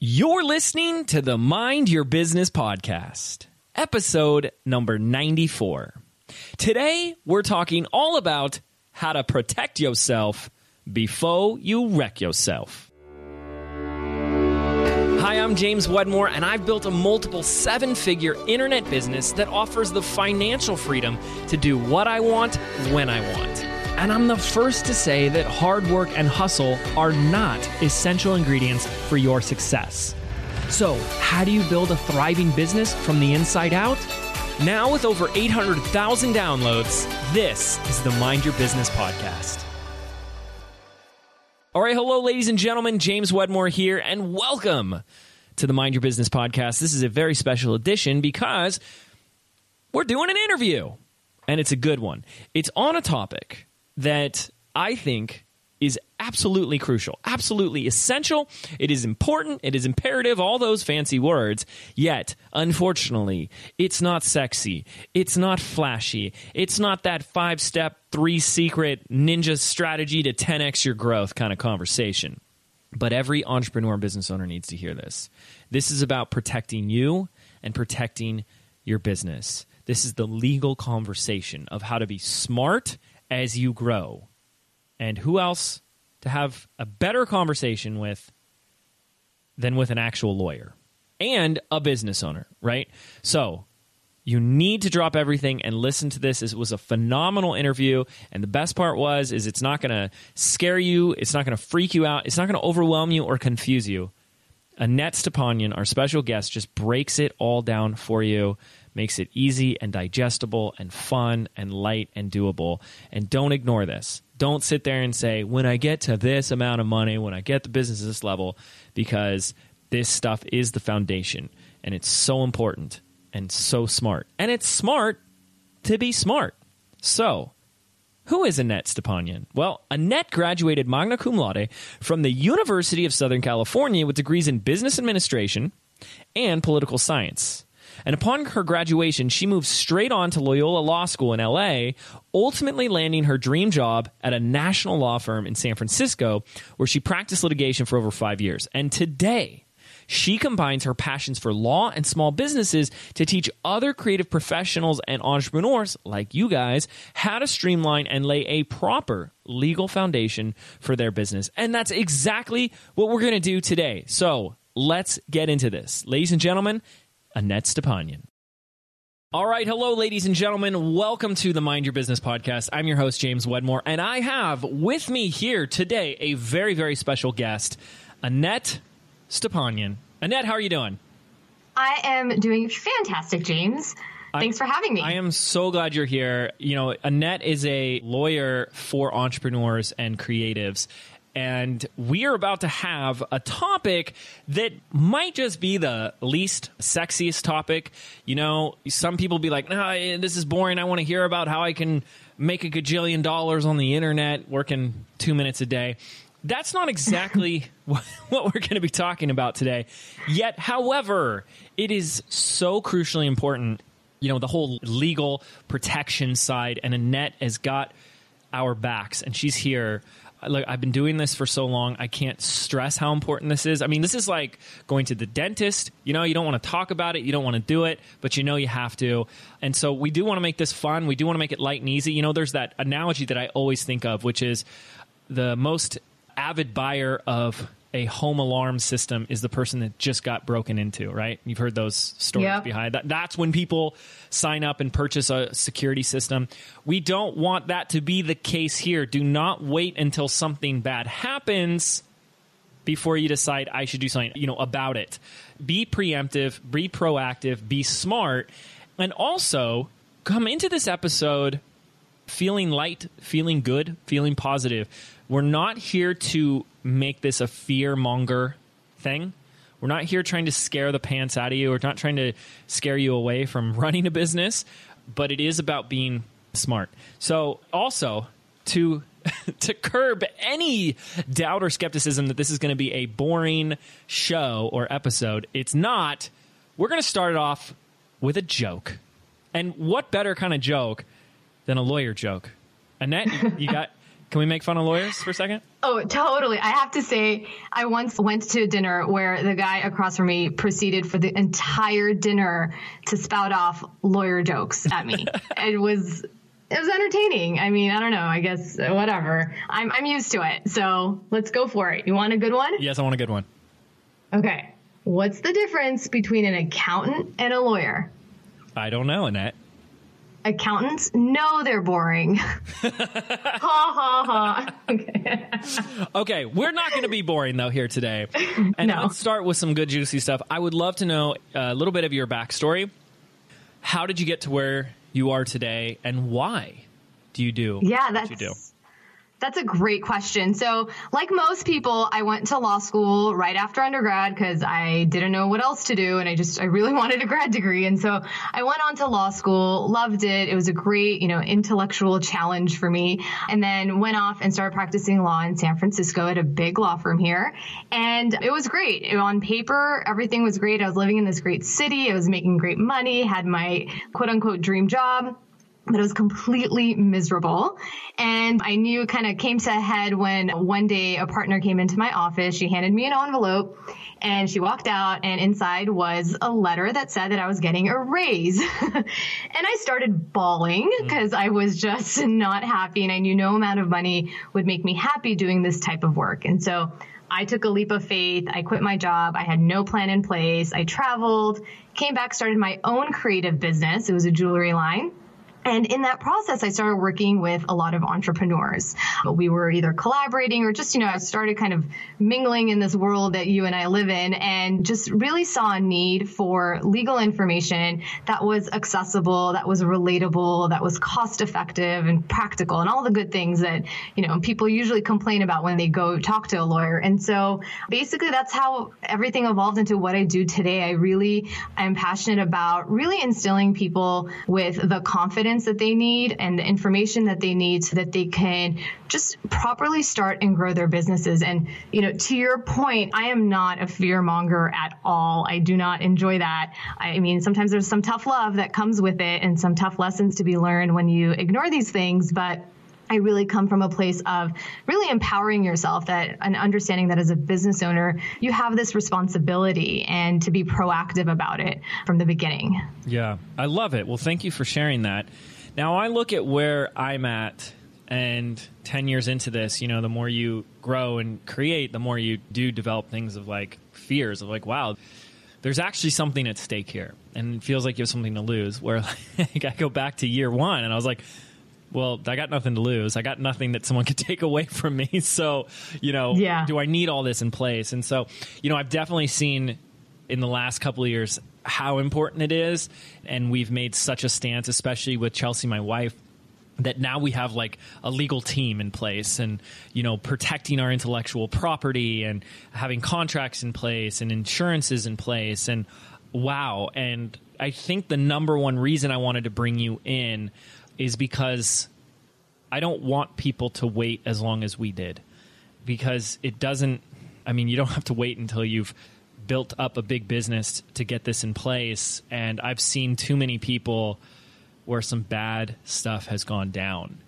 You're listening to the Mind Your Business podcast, episode number 94. Today, we're talking all about how to protect yourself before you wreck yourself. Hi, I'm James Wedmore, and I've built a multiple seven figure internet business that offers the financial freedom to do what I want when I want. And I'm the first to say that hard work and hustle are not essential ingredients for your success. So, how do you build a thriving business from the inside out? Now, with over 800,000 downloads, this is the Mind Your Business Podcast. All right, hello, ladies and gentlemen. James Wedmore here, and welcome to the Mind Your Business Podcast. This is a very special edition because we're doing an interview, and it's a good one. It's on a topic that I think is absolutely crucial, absolutely essential. It is important, it is imperative, all those fancy words. Yet, unfortunately, it's not sexy, it's not flashy, it's not that five step, three secret ninja strategy to 10x your growth kind of conversation. But every entrepreneur and business owner needs to hear this. This is about protecting you and protecting your business. This is the legal conversation of how to be smart as you grow. And who else to have a better conversation with than with an actual lawyer and a business owner, right? So, you need to drop everything and listen to this. It was a phenomenal interview, and the best part was is it's not to scare you, it's not to freak you out, it's not to overwhelm you or confuse you. Annette Stepanian, our special guest, just breaks it all down for you makes it easy and digestible and fun and light and doable. And don't ignore this. Don't sit there and say, when I get to this amount of money, when I get the business at this level, because this stuff is the foundation and it's so important and so smart. And it's smart to be smart. So, who is Annette Stepanian? Well, Annette graduated magna cum laude from the University of Southern California with degrees in business administration and political science. And upon her graduation, she moved straight on to Loyola Law School in LA, ultimately landing her dream job at a national law firm in San Francisco, where she practiced litigation for over five years. And today, she combines her passions for law and small businesses to teach other creative professionals and entrepreneurs like you guys how to streamline and lay a proper legal foundation for their business. And that's exactly what we're going to do today. So let's get into this. Ladies and gentlemen, Annette Stepanian. All right, hello, ladies and gentlemen. Welcome to the Mind Your Business podcast. I'm your host, James Wedmore, and I have with me here today a very, very special guest, Annette Stepanian. Annette, how are you doing? I am doing fantastic, James. Thanks for having me. I am so glad you're here. You know, Annette is a lawyer for entrepreneurs and creatives and we are about to have a topic that might just be the least sexiest topic. You know, some people be like, "Nah, eh, this is boring. I want to hear about how I can make a gajillion dollars on the internet working two minutes a day." That's not exactly what we're going to be talking about today. Yet, however, it is so crucially important. You know, the whole legal protection side, and Annette has got our backs, and she's here like I've been doing this for so long, I can't stress how important this is. I mean, this is like going to the dentist. You know, you don't want to talk about it, you don't want to do it, but you know you have to. And so we do want to make this fun. We do want to make it light and easy. You know, there's that analogy that I always think of, which is the most avid buyer of a home alarm system is the person that just got broken into, right? You've heard those stories yep. behind that. That's when people sign up and purchase a security system. We don't want that to be the case here. Do not wait until something bad happens before you decide I should do something, you know, about it. Be preemptive, be proactive, be smart, and also come into this episode feeling light, feeling good, feeling positive. We're not here to make this a fear monger thing. We're not here trying to scare the pants out of you. We're not trying to scare you away from running a business, but it is about being smart. So, also to to curb any doubt or skepticism that this is going to be a boring show or episode, it's not. We're going to start it off with a joke. And what better kind of joke than a lawyer joke? Annette, you got Can we make fun of lawyers for a second? Oh, totally. I have to say, I once went to a dinner where the guy across from me proceeded for the entire dinner to spout off lawyer jokes at me. it was it was entertaining. I mean, I don't know. I guess whatever. I'm I'm used to it. So let's go for it. You want a good one? Yes, I want a good one. Okay. What's the difference between an accountant and a lawyer? I don't know, Annette. Accountants know they're boring. ha ha ha. Okay. okay, we're not going to be boring though here today. And No. let's start with some good juicy stuff. I would love to know a little bit of your backstory. How did you get to where you are today, and why do you do Yeah, what that's you do? That's a great question. So, like most people, I went to law school right after undergrad because I didn't know what else to do and I just I really wanted a grad degree. And so I went on to law school, loved it. It was a great, you know, intellectual challenge for me. And then went off and started practicing law in San Francisco at a big law firm here. And it was great. It- on paper, everything was great. I was living in this great city. I was making great money, had my quote unquote dream job but it was completely miserable. And I knew it kind of came to a head when one day a partner came into my office. She handed me an envelope and she walked out and inside was a letter that said that I was getting a raise. and I started bawling mm. because I was just not happy and I knew no amount of money would make me happy doing this type of work. And so I took a leap of faith. I quit my job. I had no plan in place. I traveled, came back, started my own creative business. It was a jewelry line. And in that process, I started working with a lot of entrepreneurs. We were either collaborating or just, you know, I started kind of mingling in this world that you and I live in and just really saw a need for legal information that was accessible, that was relatable, that was cost effective and practical and all the good things that, you know, people usually complain about when they go talk to a lawyer. And so basically that's how everything evolved into what I do today. I really am passionate about really instilling people with the confidence that they need and the information that they need so that they can just properly start and grow their businesses. And, you know, to your point, I am not a fear monger at all. I do not enjoy that. I mean, sometimes there's some tough love that comes with it and some tough lessons to be learned when you ignore these things, but I really come from a place of really empowering yourself that and understanding that as a business owner, you have this responsibility and to be proactive about it from the beginning. Yeah, I love it. Well, thank you for sharing that. Now, I look at where I'm at, and 10 years into this, you know, the more you grow and create, the more you do develop things of like fears of like, wow, there's actually something at stake here. And it feels like you have something to lose. Where like, I go back to year one, and I was like, well, I got nothing to lose. I got nothing that someone could take away from me. So, you know, Yeah. do I need all this in place? And so, you know, I've definitely seen in the last couple of years how important it is. And we've made such a stance, especially with Chelsea, my wife, that now we have like a legal team in place and you know protecting our intellectual property and having contracts in place and insurances in place and wow and i think the number one reason i wanted to bring you in is because i don't want people to wait as long as we did. Because it doesn't i mean you don't have to wait until you've built up a big business to get this in place. And i've seen too many people where some bad stuff has gone down.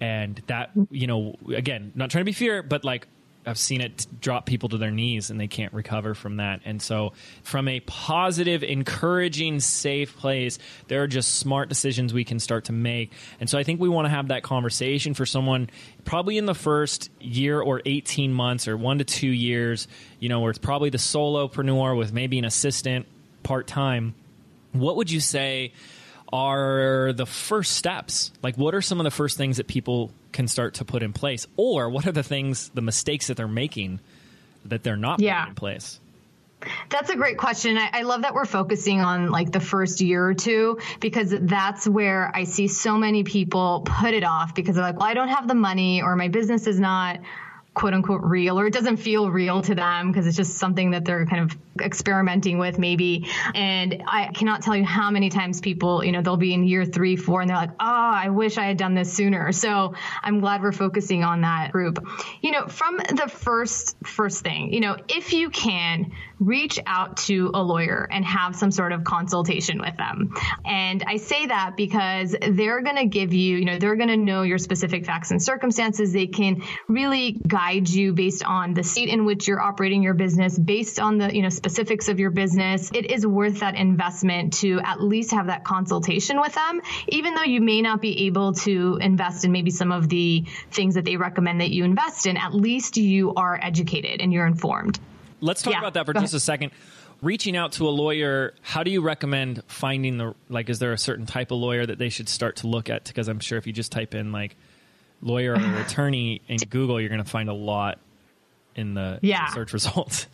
And that you know again not trying to be fear but like i've seen it drop people to their knees and they can't recover from that. And so from a positive encouraging safe place there are just smart decisions we can start to make. And so i think we want to have that conversation for someone probably in the first year or 18 months or one to two years you know where it's probably the solopreneur with maybe an assistant part-time. What would you say are the first steps? Like, what are some of the first things that people can start to put in place? Or what are the things, the mistakes that they're making that they're not Yeah. putting in place? That's a great question. I, I love that we're focusing on like the first year or two because that's where I see so many people put it off because they're like, well, I don't have the money or my business is not quote unquote real or it doesn't feel real to them because it's just something that they're kind of experimenting with maybe. And i cannot tell you how many times people you know they'll be in year three four and they're like oh i wish i had done this sooner. So i'm glad we're focusing on that group. You know from the first first thing you know if you can reach out to a lawyer and have some sort of consultation with them. And i say that because they're going to give you you know they're going to know your specific facts and circumstances. They can really guide guide you based on the state in which you're operating your business, based on the, you know, specifics of your business. It is worth that investment to at least have that consultation with them, even though you may not be able to invest in maybe some of the things that they recommend that you invest in. At least you are educated and you're informed. Let's talk yeah. about that for just ahead. a second reaching out to a lawyer how do you recommend finding the like is there a certain type of lawyer that they should start to look at because i'm sure if you just type in like lawyer or attorney in Google, you're going to find a lot in the yeah. search results.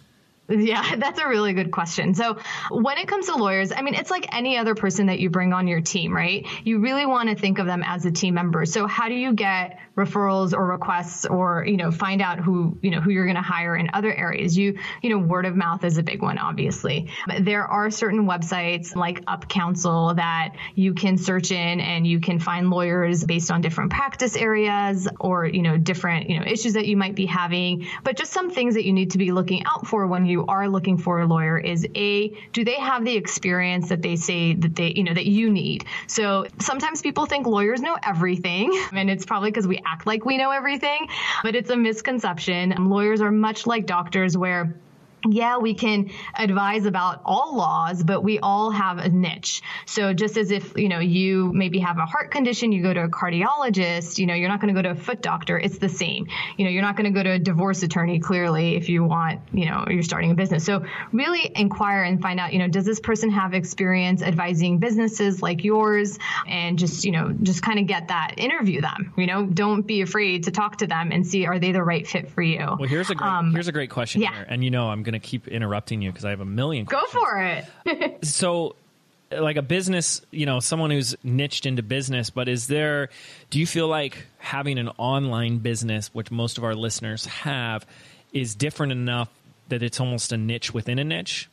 Yeah, that's a really good question. So, when it comes to lawyers, I mean, it's like any other person that you bring on your team, right? You really want to think of them as a team member. So, how do you get referrals or requests or, you know, find out who, you know, who you're going to hire in other areas? You, you know, word of mouth is a big one, obviously. There are certain websites like UpCounsel that you can search in and you can find lawyers based on different practice areas or, you know, different, you know, issues that you might be having. But just some things that you need to be looking out for when you are looking for a lawyer is a do they have the experience that they say that they you know that you need? So sometimes people think lawyers know everything and it's probably because we act like we know everything but it's a misconception. Lawyers are much like doctors where yeah, we can advise about all laws, but we all have a niche. So just as if, you know, you maybe have a heart condition, you go to a cardiologist, you know, you're not going to go to a foot doctor. It's the same. You know, you're not going to go to a divorce attorney clearly if you want, you know, you're starting a business. So really inquire and find out, you know, does this person have experience advising businesses like yours and just, you know, just kind of get that, interview them, you know, don't be afraid to talk to them and see are they the right fit for you. Well, here's a great, um, here's a great question yeah. here. And you know, I'm going to keep interrupting you because I have a million. Questions. Go for it. so, like a business, you know, someone who's niched into business, but is there? Do you feel like having an online business, which most of our listeners have, is different enough that it's almost a niche within a niche?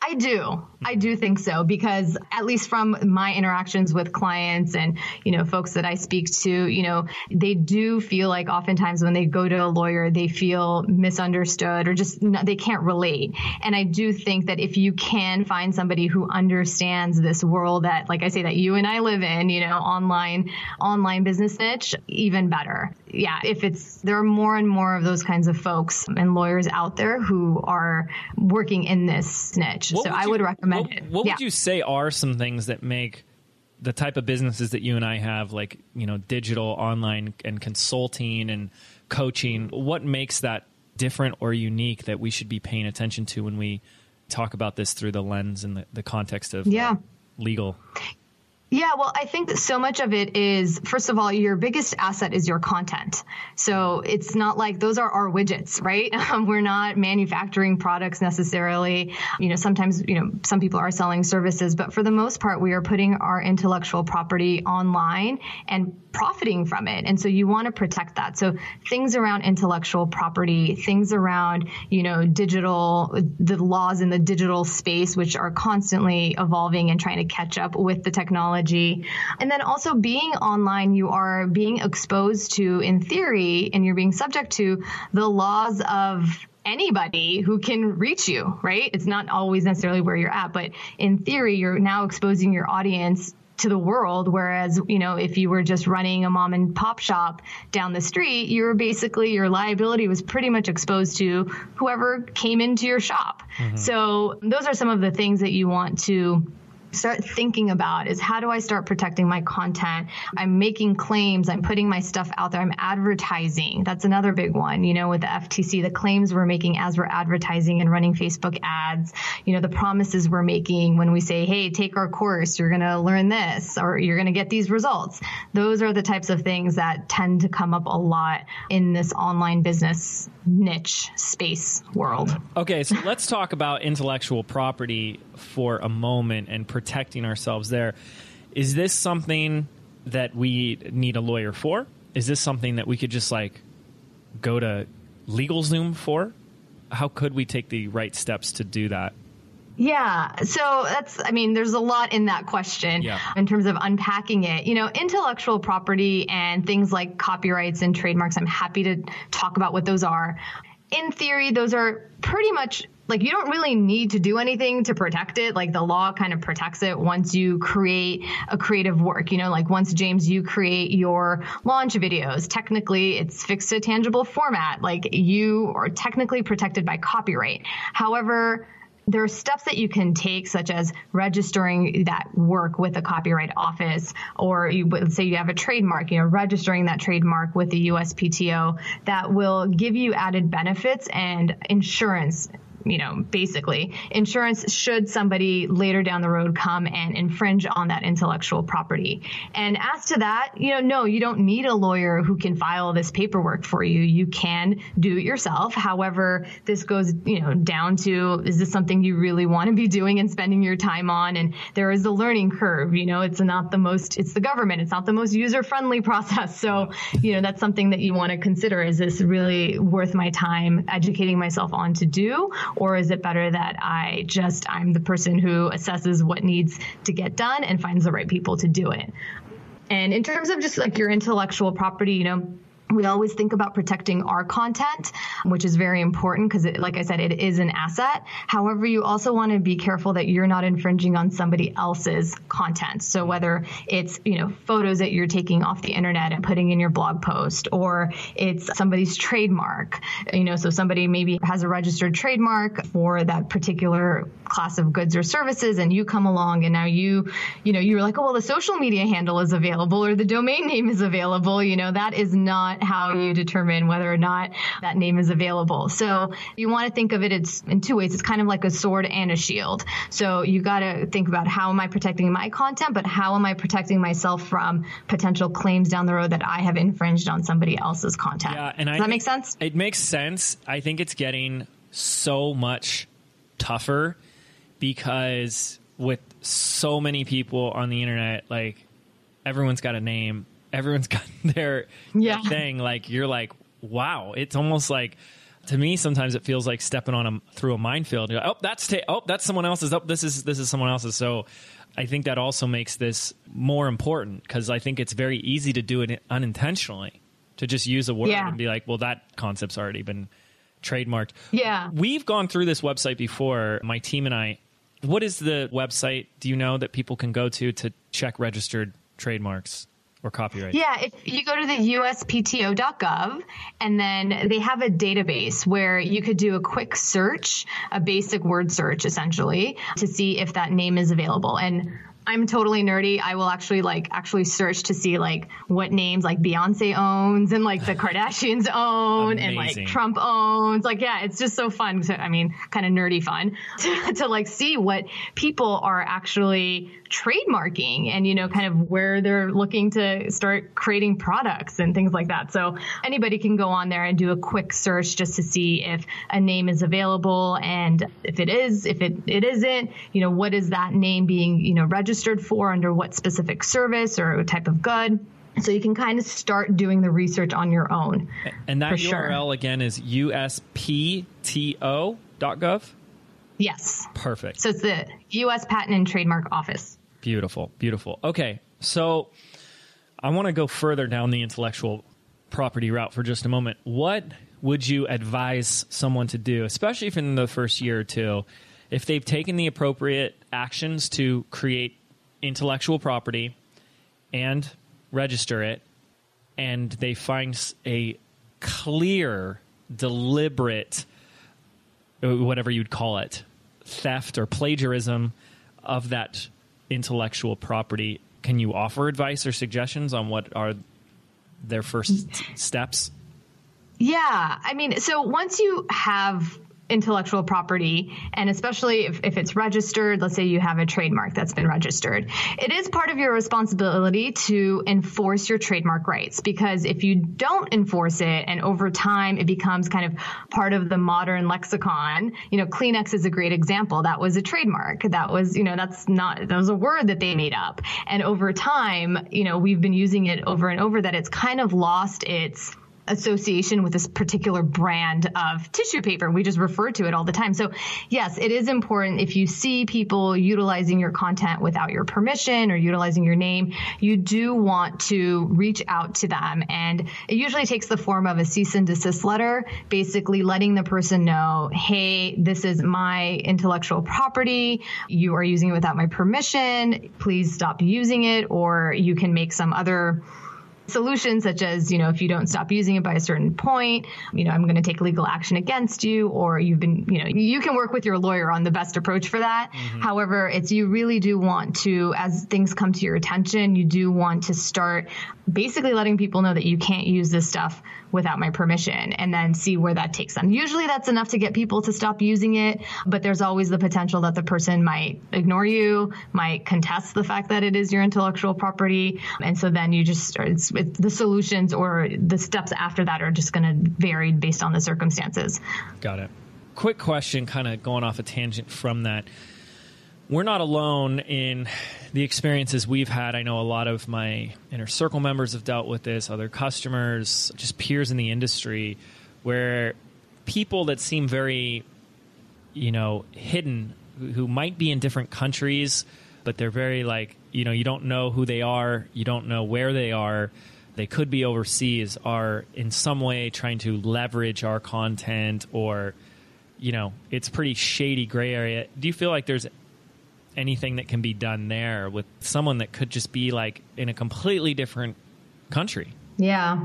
I do. I do think so because at least from my interactions with clients and, you know, folks that I speak to, you know, they do feel like oftentimes when they go to a lawyer, they feel misunderstood or just not, they can't relate. And I do think that if you can find somebody who understands this world that, like I say, that you and I live in, you know, online, online business niche, even better. Yeah. If it's, there are more and more of those kinds of folks and lawyers out there who are working in this niche so I would recommend what, it. What yeah. would you say are some things that make the type of businesses that you and I have, like you know, digital, online, and consulting and coaching? What makes that different or unique that we should be paying attention to when we talk about this through the lens and the, the context of yeah. Legal? Yeah, well, I think that so much of it is, first of all, your biggest asset is your content. So it's not like those are our widgets, right? Um, we're not manufacturing products necessarily. You know, sometimes, you know, some people are selling services, but for the most part, we are putting our intellectual property online and profiting from it. And so you want to protect that. So things around intellectual property, things around, you know, digital, the laws in the digital space, which are constantly evolving and trying to catch up with the technology. And then also being online, you are being exposed to, in theory, and you're being subject to the laws of anybody who can reach you, right? It's not always necessarily where you're at, but in theory, you're now exposing your audience to the world. Whereas, you know, if you were just running a mom and pop shop down the street, you were basically your liability was pretty much exposed to whoever came into your shop. Mm-hmm. So those are some of the things that you want to start thinking about is how do I start protecting my content? I'm making claims, I'm putting my stuff out there, I'm advertising. That's another big one, you know, with the FTC, the claims we're making as we're advertising and running Facebook ads, you know, the promises we're making when we say, hey, take our course, you're going to learn this or you're going to get these results. Those are the types of things that tend to come up a lot in this online business niche space world. Okay, so let's talk about intellectual property for a moment and protecting ourselves there. Is this something that we need a lawyer for? Is this something that we could just like go to LegalZoom for? How could we take the right steps to do that? Yeah. So that's, I mean, there's a lot in that question yeah. in terms of unpacking it. You know, intellectual property and things like copyrights and trademarks, I'm happy to talk about what those are. In theory, those are pretty much like you don't really need to do anything to protect it. Like the law kind of protects it once you create a creative work. You know, like once James, you create your launch videos, technically it's fixed to tangible format. Like you are technically protected by copyright. However, there are steps that you can take, such as registering that work with the Copyright Office, or you, let's say you have a trademark, you know, registering that trademark with the USPTO that will give you added benefits and insurance you know, basically insurance should somebody later down the road come and infringe on that intellectual property. And as to that, you know, no, you don't need a lawyer who can file this paperwork for you. You can do it yourself. However, this goes, you know, down to is this something you really want to be doing and spending your time on? And there is a learning curve. You know, it's not the most, it's the government. It's not the most user friendly process. So, you know, that's something that you want to consider. Is this really worth my time educating myself on to do? Or is it better that I just, I'm the person who assesses what needs to get done and finds the right people to do it? And in terms of just like your intellectual property, you know, we always think about protecting our content, which is very important because, like I said, it is an asset. However, you also want to be careful that you're not infringing on somebody else's content. So whether it's, you know, photos that you're taking off the internet and putting in your blog post, or it's somebody's trademark, you know, so somebody maybe has a registered trademark for that particular class of goods or services, and you come along and now you, you know, you're like, oh, well, the social media handle is available or the domain name is available. You know, that is not how you determine whether or not that name is available. So you want to think of it it's in two ways. It's kind of like a sword and a shield. So you got to think about how am I protecting my content, but how am I protecting myself from potential claims down the road that I have infringed on somebody else's content. Yeah, and Does I that make sense? It makes sense. I think it's getting so much tougher because with so many people on the internet, like everyone's got a name everyone's got their, yeah. thing. Like you're like, wow. It's almost like to me sometimes it feels like stepping on a through a minefield. Like, oh, that's ta- oh, that's someone else's. Oh, this is this is someone else's. So I think that also makes this more important because I think it's very easy to do it unintentionally to just use a word yeah. and be like, well, that concept's already been trademarked. Yeah. We've gone through this website before, my team and I. What is the website, do you know, that people can go to to check registered trademarks? Or copyright? Yeah, if you go to the uspto.gov and then they have a database where you could do a quick search, a basic word search essentially, to see if that name is available. And I'm totally nerdy. I will actually like actually search to see like what names like Beyonce owns and like the Kardashians own and like Trump owns. Like, yeah, it's just so fun. To, I mean, kind of nerdy fun to, to like see what people are actually trademarking and, you know, kind of where they're looking to start creating products and things like that. So anybody can go on there and do a quick search just to see if a name is available. And if it is, if it, it isn't, you know, what is that name being, you know, registered for under what specific service or type of good. So you can kind of start doing the research on your own. And that URL sure. again is uspto.gov? Yes. Perfect. So it's the US Patent and Trademark Office. Beautiful. Beautiful. Okay. So I want to go further down the intellectual property route for just a moment. What would you advise someone to do, especially if in the first year or two, if they've taken the appropriate actions to create intellectual property and register it, and they find a clear, deliberate, uh, whatever you'd call it, theft or plagiarism of that intellectual property. Can you offer advice or suggestions on what are their first steps? Yeah. I mean, so once you have intellectual property and especially if, if it's registered let's say you have a trademark that's been registered it is part of your responsibility to enforce your trademark rights because if you don't enforce it and over time it becomes kind of part of the modern lexicon you know kleenex is a great example. That was a trademark. That was you know that's not that was a word that they made up. And over time you know we've been using it over and over that it's kind of lost its association with this particular brand of tissue paper. We just refer to it all the time. So, yes, it is important if you see people utilizing your content without your permission or utilizing your name, you do want to reach out to them. And it usually takes the form of a cease and desist letter, basically letting the person know, hey, this is my intellectual property. You are using it without my permission. Please stop using it, or you can make some other solutions such as you know if you don't stop using it by a certain point you know i'm going to take legal action against you or you've been you know you can work with your lawyer on the best approach for that mm-hmm. however it's you really do want to as things come to your attention you do want to start basically letting people know that you can't use this stuff without my permission and then see where that takes them. Usually that's enough to get people to stop using it, but there's always the potential that the person might ignore you, might contest the fact that it is your intellectual property. And so then you just, it's, it's the solutions or the steps after that are just going to vary based on the circumstances. Got it. Quick question, kind of going off a tangent from that we're not alone in the experiences we've had. I know a lot of my inner circle members have dealt with this, other customers, just peers in the industry, where people that seem very, you know, hidden, who might be in different countries, but they're very like, you know, you don't know who they are, you don't know where they are. They could be overseas, are in some way trying to leverage our content or, you know, it's pretty shady gray area. Do you feel like there's anything that can be done there with someone that could just be like in a completely different country. Yeah.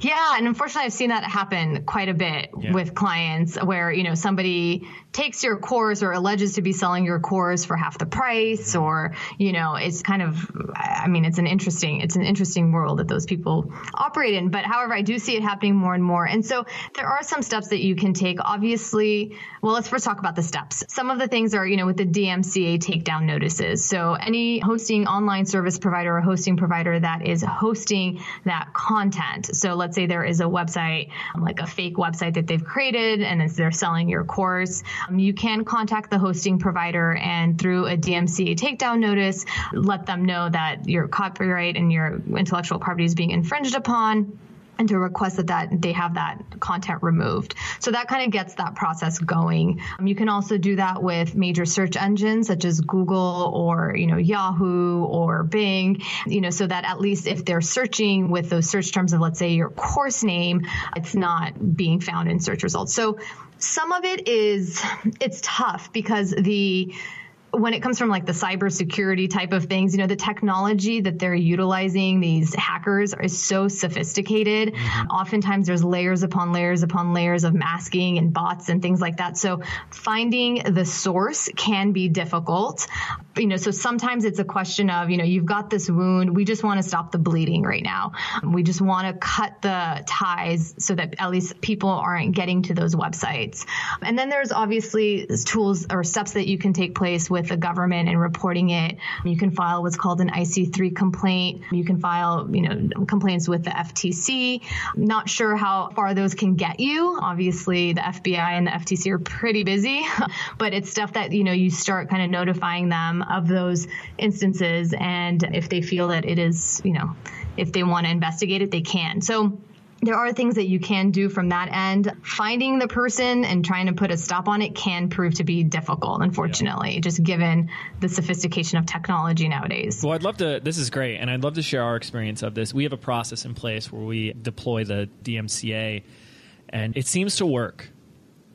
Yeah. And unfortunately, I've seen that happen quite a bit yeah. with clients where, you know, somebody takes your course or alleges to be selling your course for half the price or, you know, it's kind of, I mean, it's an interesting, it's an interesting world that those people operate in. But however, I do see it happening more and more. And so there are some steps that you can take. Obviously, well, let's first talk about the steps. Some of the things are, you know, with the DMCA takedown notices. So any hosting online service provider or hosting provider that is hosting that content. So let's say there is a website, like a fake website that they've created and they're selling your course. Um, you can contact the hosting provider and through a DMCA takedown notice, let them know that your copyright and your intellectual property is being infringed upon and to request that, that they have that content removed. So that kind of gets that process going. Um, you can also do that with major search engines such as Google or, you know, Yahoo or Bing, you know, so that at least if they're searching with those search terms of, let's say, your course name, it's not being found in search results. So some of it is, it's tough because the, when it comes from like the cybersecurity type of things, you know, the technology that they're utilizing, these hackers is so sophisticated. Mm-hmm. Oftentimes there's layers upon layers upon layers of masking and bots and things like that. So finding the source can be difficult. You know, so sometimes it's a question of, you know, you've got this wound. We just want to stop the bleeding right now. We just want to cut the ties so that at least people aren't getting to those websites. And then there's obviously tools or steps that you can take place with the government and reporting it. You can file what's called an IC3 complaint. You can file, you know, complaints with the FTC. Not sure how far those can get you. Obviously, the FBI and the FTC are pretty busy, but it's stuff that, you know, you start kind of notifying them of those instances. And if they feel that it is, you know, if they want to investigate it, they can. So there are things that you can do from that end. Finding the person and trying to put a stop on it can prove to be difficult, unfortunately, yeah. just given the sophistication of technology nowadays. Well, I'd love to, this is great, and I'd love to share our experience of this. We have a process in place where we deploy the DMCA, and it seems to work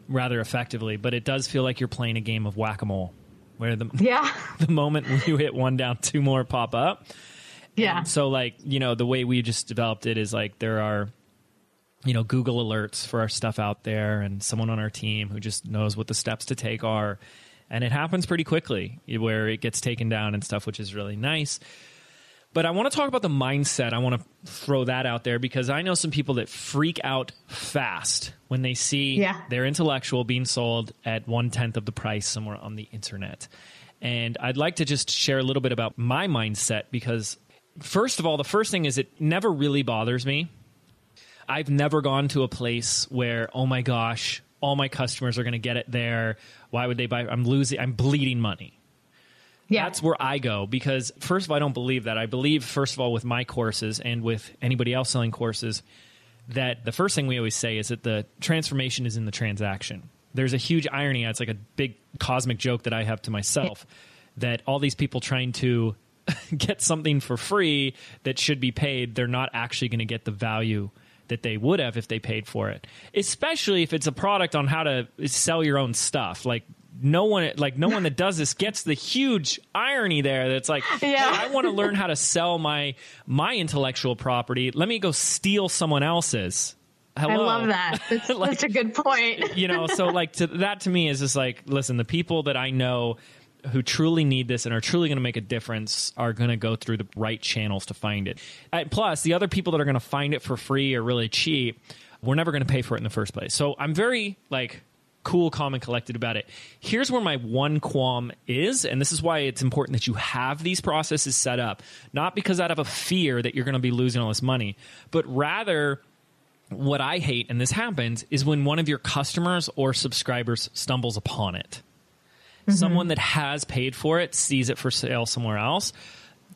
rather effectively, but it does feel like you're playing a game of whack a mole, where the, yeah. the moment you hit one down, two more pop up. Yeah. And so, like, you know, the way we just developed it is like there are you know Google alerts for our stuff out there, and someone on our team who just knows what the steps to take are, and it happens pretty quickly where it gets taken down and stuff, which is really nice. But I want to talk about the mindset. I want to throw that out there because I know some people that freak out fast when they see yeah. their intellectual being sold at one tenth of the price somewhere on the internet. And I'd like to just share a little bit about my mindset because, first of all, the first thing is it never really bothers me I've never gone to a place where, oh my gosh, all my customers are going to get it there. Why would they buy? I'm losing, I'm bleeding money. Yeah. That's where I go because, first of all, I don't believe that. I believe, first of all, with my courses and with anybody else selling courses, that the first thing we always say is that the transformation is in the transaction. There's a huge irony. It's like a big cosmic joke that I have to myself that all these people trying to get something for free that should be paid, they're not actually going to get the value that they would have if they paid for it. Especially if it's a product on how to sell your own stuff. Like no one like no one that does this gets the huge irony there that's like Yeah. "Hey, I want to learn how to sell my my intellectual property. Let me go steal someone else's. Hello. I love that. That's Like- such a good point. you know so like to that to me is just like listen the people that i know who truly need this and are truly going to make a difference are going to go through the right channels to find it. Uh, plus the other people that are going to find it for free or really cheap we're never going to pay for it in the first place. So i'm very like cool calm and collected about it. Here's where my one qualm is and this is why it's important that you have these processes set up. Not because out of a fear that you're going to be losing all this money but rather what I hate, and this happens, is when one of your customers or subscribers stumbles upon it. Someone mm-hmm. that has paid for it sees it for sale somewhere else.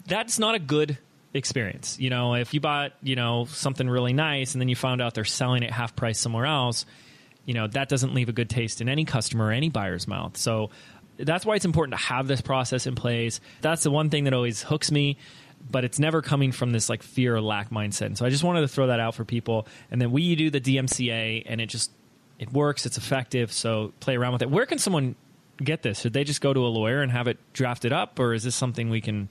That's not a good experience. You know, if you bought, you know, something really nice and then you found out they're selling it half price somewhere else, you know, that doesn't leave a good taste in any customer or any buyer's mouth. So that's why it's important to have this process in place. That's the one thing that always hooks me but it's never coming from this like fear or lack mindset. And so I just wanted to throw that out for people. And then we do the DMCA, and it just it works. It's effective. So play around with it. Where can someone get this? Should they just go to a lawyer and have it drafted up, or is this something we can?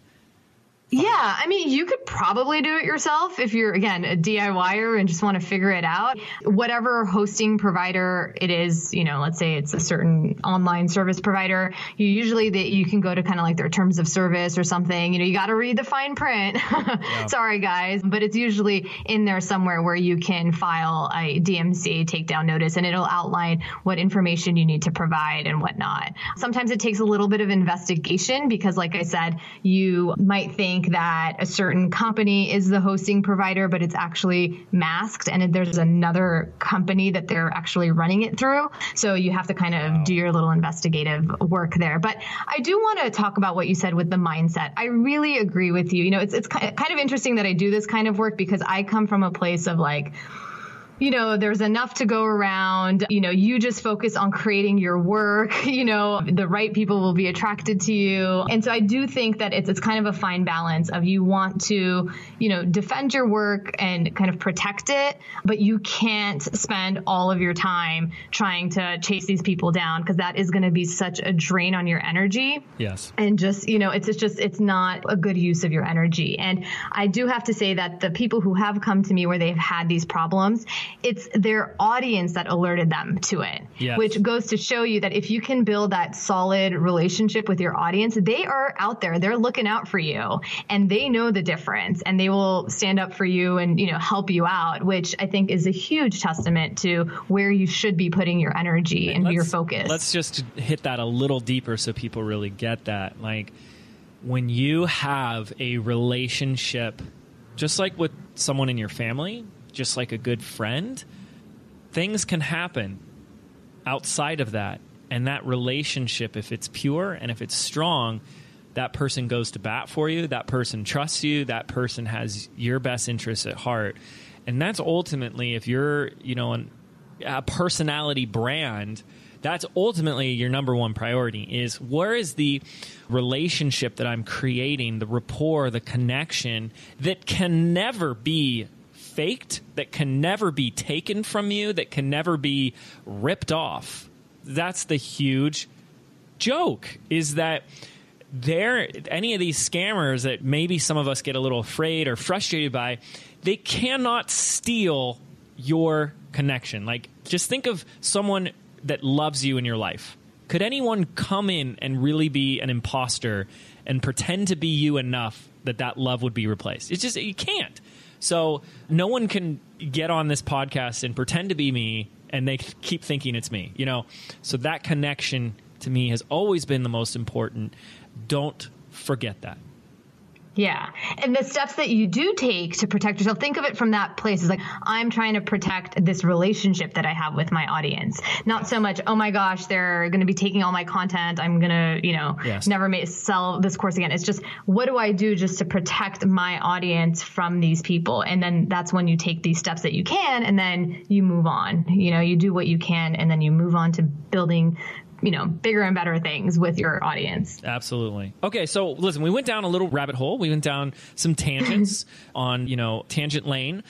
Yeah, I mean, you could probably do it yourself if you're, again, a DIYer and just want to figure it out. Whatever hosting provider it is, you know, let's say it's a certain online service provider, you usually that you can go to kind of like their terms of service or something. You know, you got to read the fine print. Sorry, guys, but it's usually in there somewhere where you can file a DMCA takedown notice and it'll outline what information you need to provide and whatnot. Sometimes it takes a little bit of investigation because, like I said, you might think that a certain company is the hosting provider, but it's actually masked and there's another company that they're actually running it through. So you have to kind of do your little investigative work there. But I do want to talk about what you said with the mindset. I really agree with you. You know, it's, it's kind of interesting that I do this kind of work because I come from a place of like, you know, there's enough to go around. You know, you just focus on creating your work. You know, the right people will be attracted to you. And so I do think that it's, it's kind of a fine balance of you want to, you know, defend your work and kind of protect it, but you can't spend all of your time trying to chase these people down because that is going to be such a drain on your energy Yes. and just you know it's it's just it's not a good use of your energy and i do have to say that the people who have come to me where they've had these problems it's their audience that alerted them to it Yes. which goes to show you that if you can build that solid relationship with your audience they are out there they're looking out for you and they know the difference and they will stand up for you and you know help you out which i think is a huge testament to where you should be putting your energy and your focus Let's just hit that a little deeper so people really get that. Like when you have a relationship, just like with someone in your family, just like a good friend, things can happen outside of that. And that relationship, if it's pure and if it's strong, that person goes to bat for you, that person trusts you, that person has your best interests at heart. And that's ultimately, if you're, you know, an, a personality brand, that's ultimately your number one priority is where is the relationship that I'm creating, the rapport, the connection that can never be faked, that can never be taken from you, that can never be ripped off. That's the huge joke is that there any of these scammers that maybe some of us get a little afraid or frustrated by they cannot steal your connection. Like just think of someone that loves you in your life. Could anyone come in and really be an imposter and pretend to be you enough that that love would be replaced? It's just you can't so no one can get on this podcast and pretend to be me and they keep thinking it's me you know? So that connection to me has always been the most important. Don't forget that Yeah. And the steps that you do take to protect yourself, think of it from that place. It's like, I'm trying to protect this relationship that I have with my audience. Not so much, oh my gosh, they're going to be taking all my content. I'm going to, you know, yes. never may sell this course again. It's just, what do I do just to protect my audience from these people? And then that's when you take these steps that you can and then you move on. You know, you do what you can and then you move on to building you know bigger and better things with your audience. Absolutely. Okay so listen we went down a little rabbit hole. We went down some tangents on you know tangent lane.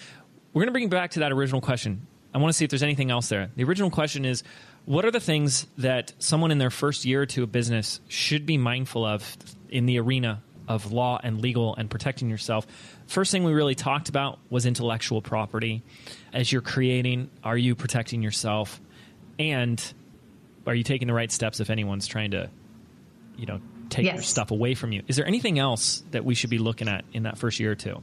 We're going to bring back to that original question. I want to see if there's anything else there. The original question is what are the things that someone in their first year or two of business should be mindful of in the arena of law and legal and protecting yourself? First thing we really talked about was intellectual property. As you're creating are you protecting yourself? And are you taking the right steps if anyone's trying to, you know, take yes. your stuff away from you? Is there anything else that we should be looking at in that first year or two?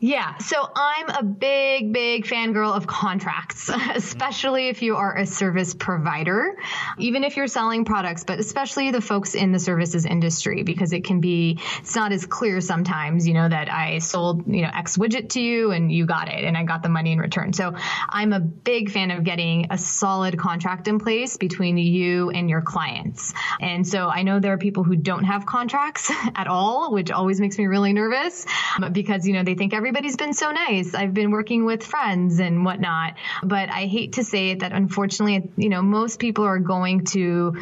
Yeah, so I'm a big, big fangirl of contracts, especially if you are a service provider, even if you're selling products, but especially the folks in the services industry, because it can be, it's not as clear sometimes, you know, that I sold, you know, X widget to you and you got it and I got the money in return. So I'm a big fan of getting a solid contract in place between you and your clients. And so I know there are people who don't have contracts at all, which always makes me really nervous because, you know, they think every everybody's been so nice. I've been working with friends and whatnot. But I hate to say it that unfortunately, you know, most people are going to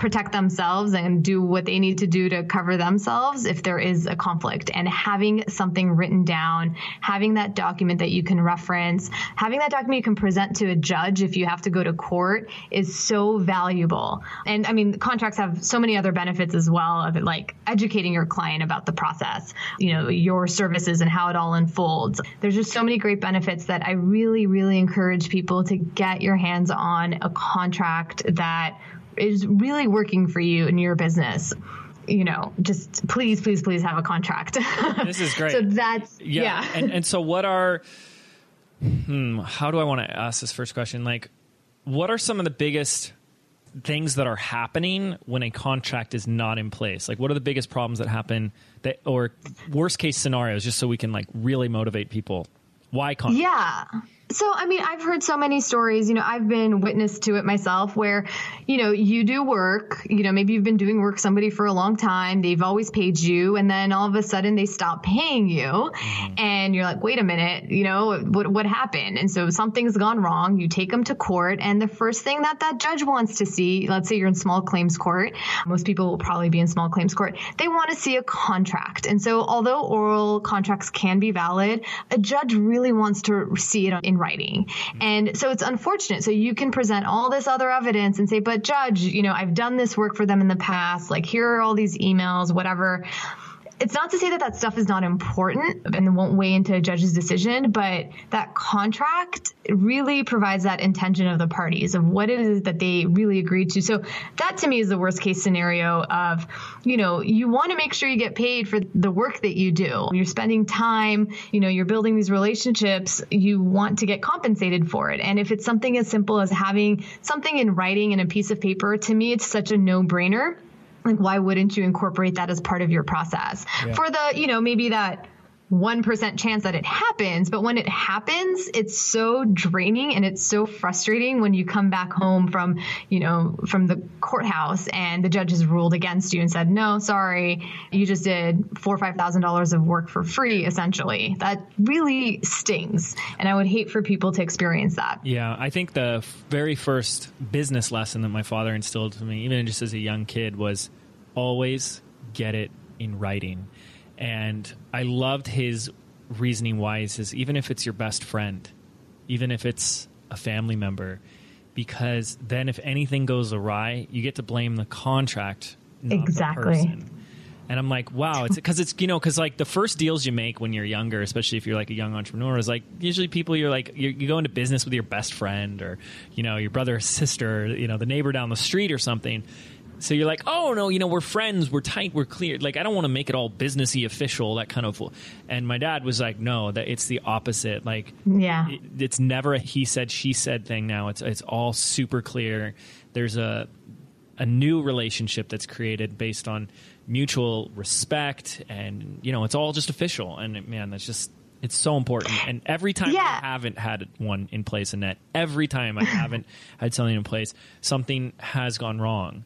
protect themselves and do what they need to do to cover themselves if there is a conflict. And having something written down, having that document that you can reference, having that document you can present to a judge if you have to go to court is so valuable. And I mean, contracts have so many other benefits as well of it, like educating your client about the process, you know, your services and how it all unfolds. There's just so many great benefits that I really, really encourage people to get your hands on a contract that is really working for you in your business you know, just please, please, please have a contract. this is great. so that's yeah. yeah. and and so what are hmm, how do I want to ask this first question? Like, what are some of the biggest things that are happening when a contract is not in place? Like, what are the biggest problems that happen that, or worst case scenarios, just so we can like really motivate people? Why contract? Yeah. So, I mean, I've heard so many stories, you know, I've been witness to it myself where, you know, you do work, you know, maybe you've been doing work somebody for a long time, they've always paid you, and then all of a sudden they stop paying you. Mm-hmm. And you're like, wait a minute, you know, what, what happened? And so something's gone wrong. You take them to court, and the first thing that that judge wants to see, let's say you're in small claims court, most people will probably be in small claims court, they want to see a contract. And so, although oral contracts can be valid, a judge really wants to see it in writing. Mm-hmm. And so it's unfortunate. So you can present all this other evidence and say, but judge, you know, I've done this work for them in the past. Like, here are all these emails, whatever it's not to say that that stuff is not important and won't weigh into a judge's decision, but that contract really provides that intention of the parties of what it is that they really agreed to. So that to me is the worst case scenario of, you know, you want to make sure you get paid for the work that you do. You're spending time, you know, you're building these relationships, you want to get compensated for it. And if it's something as simple as having something in writing in a piece of paper, to me, it's such a no brainer like why wouldn't you incorporate that as part of your process yeah. for the you know maybe that 1% chance that it happens. But when it happens, it's so draining and it's so frustrating when you come back home from, you know, from the courthouse and the judge has ruled against you and said, no, sorry, you just did four or $5,000 of work for free, essentially. That really stings. And I would hate for people to experience that. Yeah. I think the very first business lesson that my father instilled to me, even just as a young kid, was always get it in writing and I loved his reasoning why he says even if it's your best friend, even if it's a family member, because then if anything goes awry, you get to blame the contract, exactly. And I'm like, wow, it's because it's you know because like the first deals you make when you're younger, especially if you're like a young entrepreneur, is like usually people you're like you, you go into business with your best friend or you know your brother or sister, you know the neighbor down the street or something, so you're like, oh no, you know, we're friends, we're tight, we're clear. Like I don't want to make it all businessy official, that kind of. And my dad was like, no, that it's the opposite. Like, yeah, it, it's never a he said she said thing. Now it's it's all super clear. There's a a new relationship that's created based on mutual respect and you know it's all just official and man that's just it's so important and every time Yeah. i haven't had one in place that every time i haven't had something in place something has gone wrong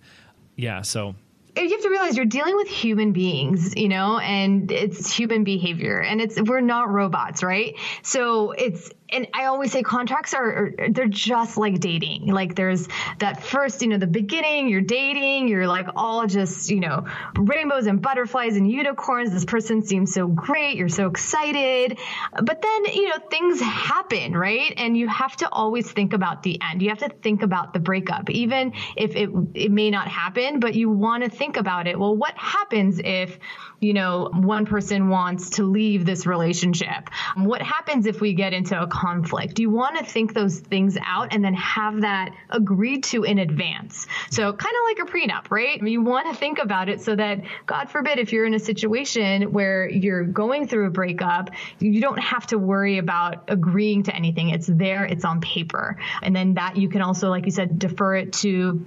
yeah so you have to realize you're dealing with human beings, you know, and it's human behavior and it's, we're not robots, right? So it's, and I always say contracts are, are, they're just like dating. Like there's that first, you know, the beginning, you're dating, you're like all just, you know, rainbows and butterflies and unicorns. This person seems so great. You're so excited. But then, you know, things happen, right? And you have to always think about the end. You have to think about the breakup, even if it, it may not happen, but you want to think about it. Well, what happens if, you know, one person wants to leave this relationship? What happens if we get into a conflict? Do you want to think those things out and then have that agreed to in advance. So kind of like a prenup, right? You want to think about it so that God forbid if you're in a situation where you're going through a breakup, you don't have to worry about agreeing to anything. It's there, it's on paper. And then that you can also, like you said, defer it to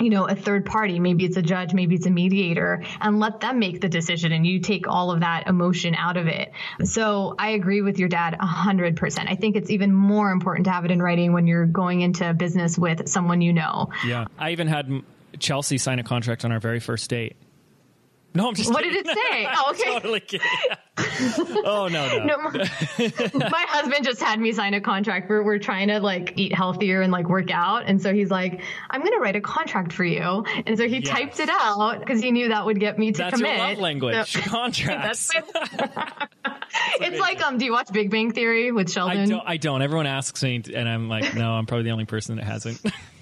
you know, a third party, maybe it's a judge, maybe it's a mediator, and let them make the decision and you take all of that emotion out of it. So I agree with your dad 100%. I think it's even more important to have it in writing when you're going into business with someone you know. yeah i even had chelsea sign a contract on our very first date no i'm just What did it say? Oh, okay. totally kidding oh no no, No, my, my husband just had me sign a contract. We're, we're trying to like eat healthier and like work out. And so he's like, I'm going to write a contract for you. And so he Yes. typed it out because he knew that would get me to that's commit. your love language So- contracts That's it's like um. Do you watch Big Bang Theory with Sheldon? I don't. I don't. Everyone asks me, and I'm like, no, I'm probably the only person that hasn't.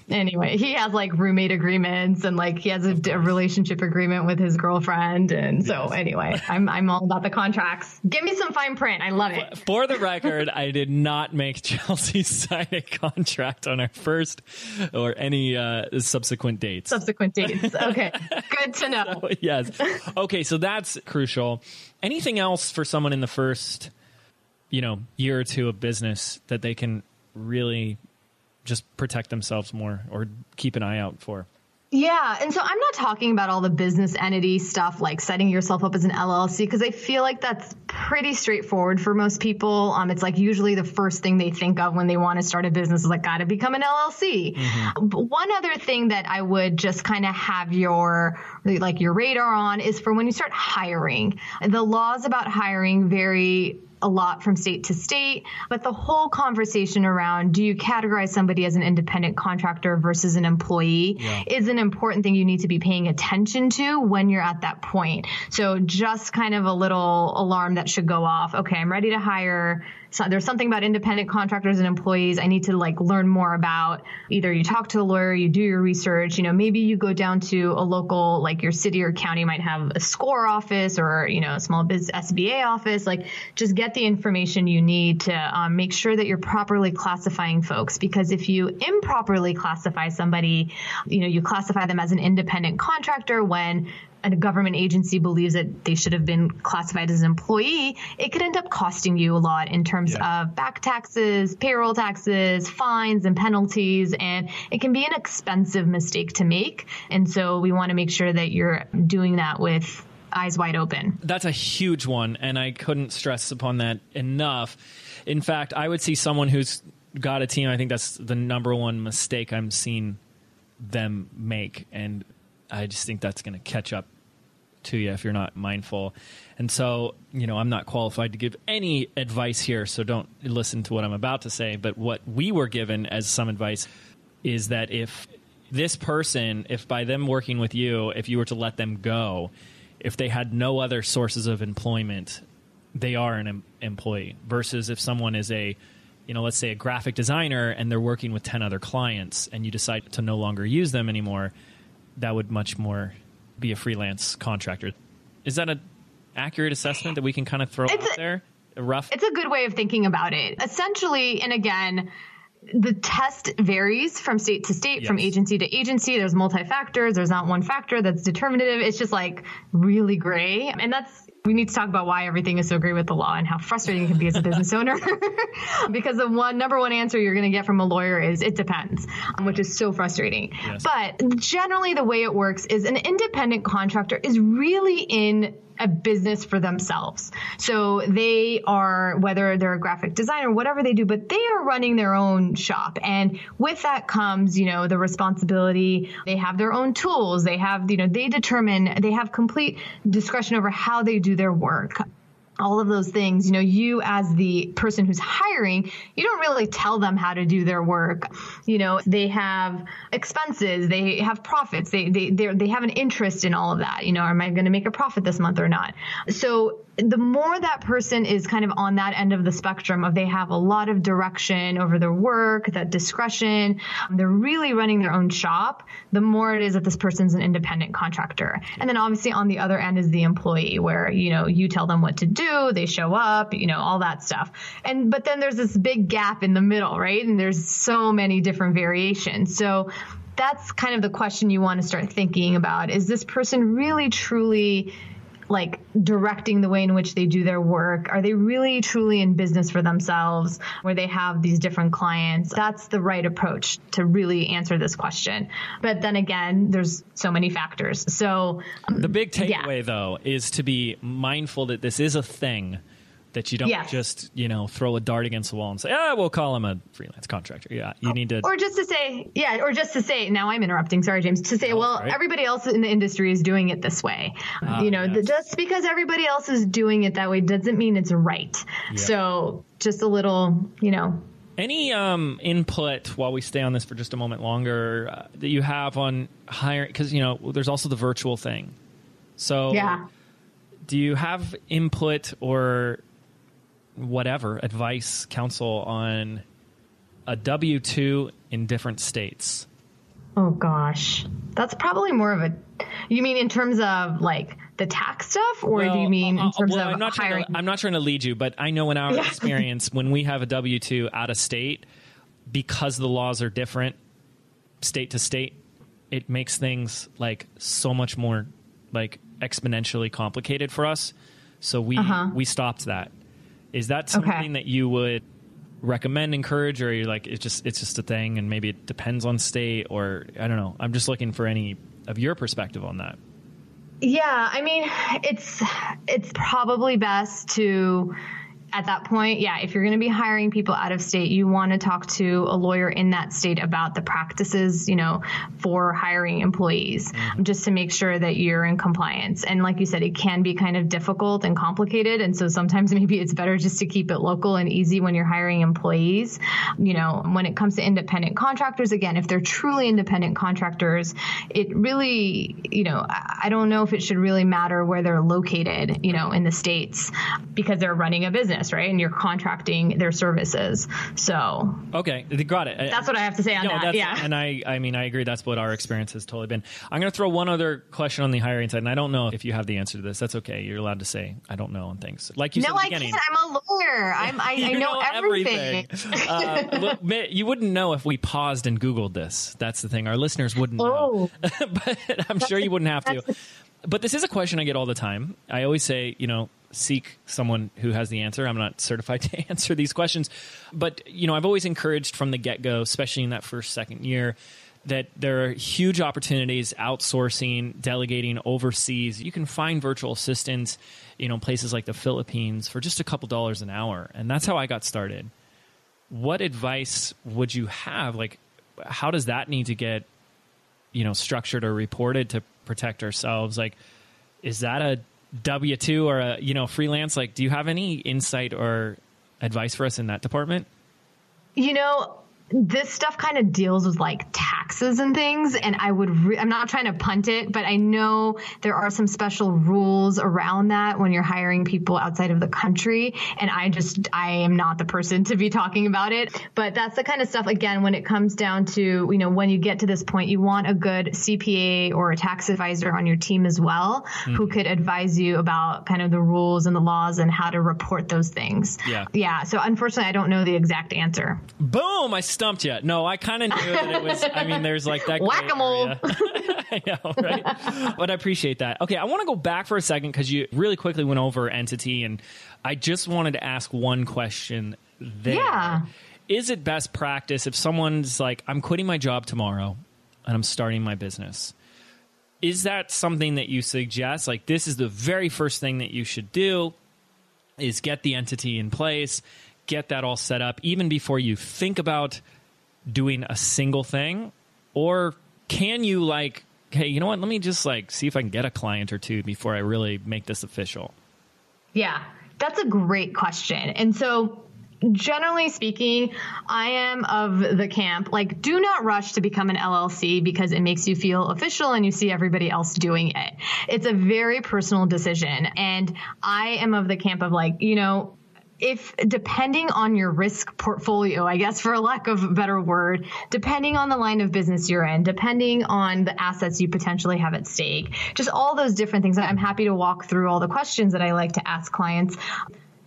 Anyway, he has like roommate agreements and like he has a, a relationship agreement with his girlfriend. And so anyway, I'm I'm all about the contracts. Give me some fine print. I love it. For the record, I did not make Chelsea sign a contract on our first or any uh, subsequent dates. Subsequent dates. Okay, good to know. yes. Okay, so that's crucial. Anything else for someone in the first, you know, year or two of business that they can really just protect themselves more or keep an eye out for? Yeah, and so I'm not talking about all the business entity stuff like setting yourself up as an LLC because I feel like that's pretty straightforward for most people. Um, it's like usually the first thing they think of when they want to start a business is like, got to become an LLC. But one other thing that I would just kind of have your like your radar on is for when you start hiring. The laws about hiring vary a lot from state to state, but the whole conversation around do you categorize somebody as an independent contractor versus an employee is an important thing you need to be paying attention to when you're at that point. So just kind of a little alarm that should go off. Okay, I'm ready to hire. So there's something about independent contractors and employees I need to like learn more about. Either you talk to a lawyer, you do your research, you know, maybe you go down to a local, like your city or county might have a SCORE office or, you know, a small business SBA office. Like just get the information you need to um, make sure that you're properly classifying folks. Because if you improperly classify somebody, you know, you classify them as an independent contractor when a government agency believes that they should have been classified as an employee, it could end up costing you a lot in terms Yeah. of back taxes, payroll taxes, fines, and penalties. And it can be an expensive mistake to make. And so we want to make sure that you're doing that with eyes wide open. That's a huge one, and I couldn't stress upon that enough. In fact, I would see someone who's got a team. I think that's the number one mistake I'm seeing them make, and I just think that's going to catch up to you if you're not mindful. And so, you know, I'm not qualified to give any advice here, so don't listen to what I'm about to say. But what we were given as some advice is that if this person, if by them working with you, if you were to let them go, if they had no other sources of employment, they are an em- employee. Versus if someone is a, you know, let's say a graphic designer and they're working with 10 other clients and you decide to no longer use them anymore, that would much more be a freelance contractor. Is that an accurate assessment that we can kind of throw It's out a- there? A rough. It's a good way of thinking about it. Essentially, and again, the test varies from state to state, from agency to agency. There's multi factors. There's not one factor that's determinative. It's just like really gray. And that's we need to talk about why everything is so great with the law and how frustrating it can be as a business owner. because the one number one answer you're going to get from a lawyer is it depends, um, which is so frustrating. Yes. But generally, the way it works is an independent contractor is really in a business for themselves. So they are, whether they're a graphic designer, whatever they do, but they are running their own shop. And with that comes, you know, the responsibility. They have their own tools. They have, you know, they determine, they have complete discretion over how they do their work all of those things, you know, you as the person who's hiring, you don't really tell them how to do their work. You know, they have expenses, they have profits, they they they have an interest in all of that. You know, am I going to make a profit this month or not? So the more that person is kind of on that end of the spectrum of they have a lot of direction over their work, that discretion, um, they're really running their own shop, the more it is that this person's an independent contractor. And then obviously on the other end is the employee where, you know, you tell them what to do, they show up, you know, all that stuff. And, but then there's this big gap in the middle, right? And there's so many different variations. So that's kind of the question you want to start thinking about. Is this person really truly like directing the way in which they do their work? Are they really truly in business for themselves where they have these different clients? That's the right approach to really answer this question. But then again, there's so many factors. So um, the big takeaway yeah. though is to be mindful that this is a thing that you don't just you know throw a dart against the wall and say ah we'll call him a freelance contractor. Yeah you need to or just to say yeah or just to say now i'm interrupting sorry james to say oh, well right. everybody else in the industry is doing it this way. Uh, you know yes. just because everybody else is doing it that way doesn't mean it's right. Yeah. so just a little you know. Any um, input while we stay on this for just a moment longer uh, that you have on hiring because you know there's also the virtual thing. So yeah. do you have input or whatever advice, counsel on a W 2 in different states? Oh gosh. That's probably more of a. You mean in terms of like the tax stuff, or well, do you mean in uh, terms well, of I'm not hiring? To, I'm not trying to lead you, but I know in our yeah. experience, when we have a W 2 out of state, because the laws are different state to state, it makes things like so much more like exponentially complicated for us. So we uh-huh. we stopped that. Is that something okay. that you would recommend, encourage, or you're like it's just it's just a thing, and maybe it depends on state, or I don't know. I'm just looking for any of your perspective on that. Yeah, I mean, it's it's probably best to at that point, yeah, if you're going to be hiring people out of state, you want to talk to a lawyer in that state about the practices, you know, for hiring employees, mm-hmm. just to make sure that you're in compliance. And like you said, it can be kind of difficult and complicated. And so sometimes maybe it's better just to keep it local and easy when you're hiring employees. You know, when it comes to independent contractors, again, if they're truly independent contractors, it really, you know, I don't know if it should really matter where they're located, you know, in the states because they're running a business business, right? And you're contracting their services. So okay, they got it. That's what I have to say on no, that. Yeah, and I, I mean, I agree. That's what our experience has totally been. I'm going to throw one other question on the hiring side, and I don't know if you have the answer to this. That's okay. You're allowed to say I don't know on things. Like you no, I can't. I'm a lawyer. I'm, I, I know, know, everything. everything. uh, look, you wouldn't know if we paused and Googled this. That's the thing. Our listeners wouldn't oh. know, but I'm sure you wouldn't have to. But this is a question I get all the time. I always say, you know, seek someone who has the answer. I'm not certified to answer these questions, but you know, I've always encouraged from the get go, especially in that first second year, that there are huge opportunities outsourcing, delegating overseas. You can find virtual assistants, you know, places like the Philippines for just a couple dollars an hour, and that's how I got started. What advice would you have? Like, how does that need to get, you know, structured or reported to protect ourselves? Like, is that a W two or a you know freelance? Like, do you have any insight or advice for us in that department? You know, this stuff kind of deals with like taxes and things and i would re- i'm not trying to punt it but i know there are some special rules around that when you're hiring people outside of the country and i just i am not the person to be talking about it. But that's the kind of stuff again when it comes down to you know when you get to this point you want a good cpa or a tax advisor on your team as well mm-hmm. who could advise you about kind of the rules and the laws and how to report those things. Yeah. Yeah so unfortunately i don't know the exact answer. Boom i stumped you. No, I kind of knew that it was. I mean, there's like that whack a mole. I know, right? but I appreciate that. Okay, I want to go back for a second because you really quickly went over entity, and I just wanted to ask one question there. Yeah. Is it best practice if someone's like, I'm quitting my job tomorrow and I'm starting my business? Is that something that you suggest? Like, this is the very first thing that you should do is get the entity in place, get that all set up, even before you think about doing a single thing? Or can you, like, hey, you know what? Let me just like see if I can get a client or two before I really make this official. Yeah, that's a great question. And so generally speaking, I am of the camp like do not rush to become an LLC because it makes you feel official and you see everybody else doing it. It's a very personal decision and I am of the camp of like, you know, if depending on your risk portfolio, I guess for a lack of a better word, depending on the line of business you're in, depending on the assets you potentially have at stake, just all those different things. I'm happy to walk through all the questions that I like to ask clients